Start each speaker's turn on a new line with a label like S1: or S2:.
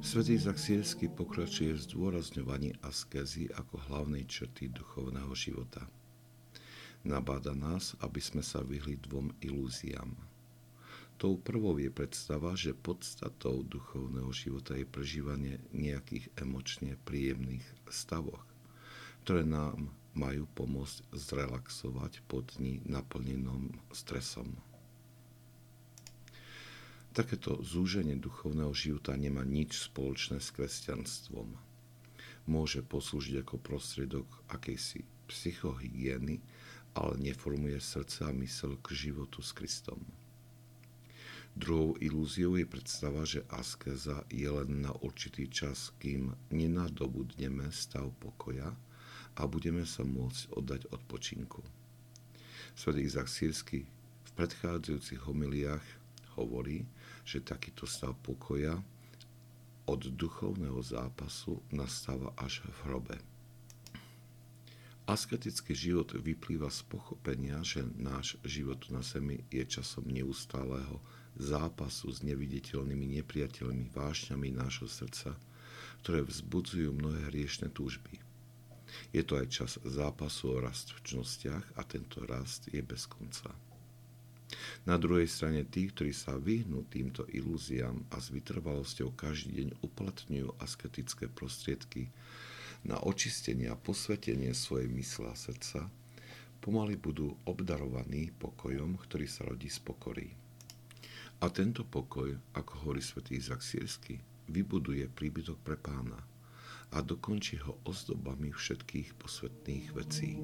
S1: Svetý Izak Sírsky pokračuje v zdôrazňovaní askezy ako hlavnej črty duchovného života. Nabáda nás, aby sme sa vyhli dvom ilúziám. Tou prvou je predstava, že podstatou duchovného života je prežívanie nejakých emočne príjemných stavoch, ktoré nám majú pomôcť zrelaxovať pod dní naplnenom stresom. Takéto zúženie duchovného života nemá nič spoločné s kresťanstvom. Môže poslúžiť ako prostriedok akejsi psychohygieny, ale neformuje srdce a mysel k životu s Kristom. Druhou ilúziou je predstava, že askeza je len na určitý čas, kým nenadobudneme stav pokoja a budeme sa môcť oddať odpočinku. Svetý Izak Sírsky v predchádzajúcich homiliách hovorí, že takýto stav pokoja od duchovného zápasu nastáva až v hrobe. Asketický život vyplýva z pochopenia, že náš život na zemi je časom neustáleho zápasu s neviditeľnými nepriateľmi vášňami nášho srdca, ktoré vzbudzujú mnohé hriešne túžby. Je to aj čas zápasu o rast v čnostiach a tento rast je bez konca. Na druhej strane tí, ktorí sa vyhnú týmto ilúziám a s vytrvalosťou každý deň uplatňujú asketické prostriedky na očistenie a posvetenie svojej mysle a srdca, pomaly budú obdarovaní pokojom, ktorý sa rodí z pokory. A tento pokoj, ako hovorí svätý Izak Sírsky, vybuduje príbytok pre pána a dokončí ho ozdobami všetkých posvetných vecí.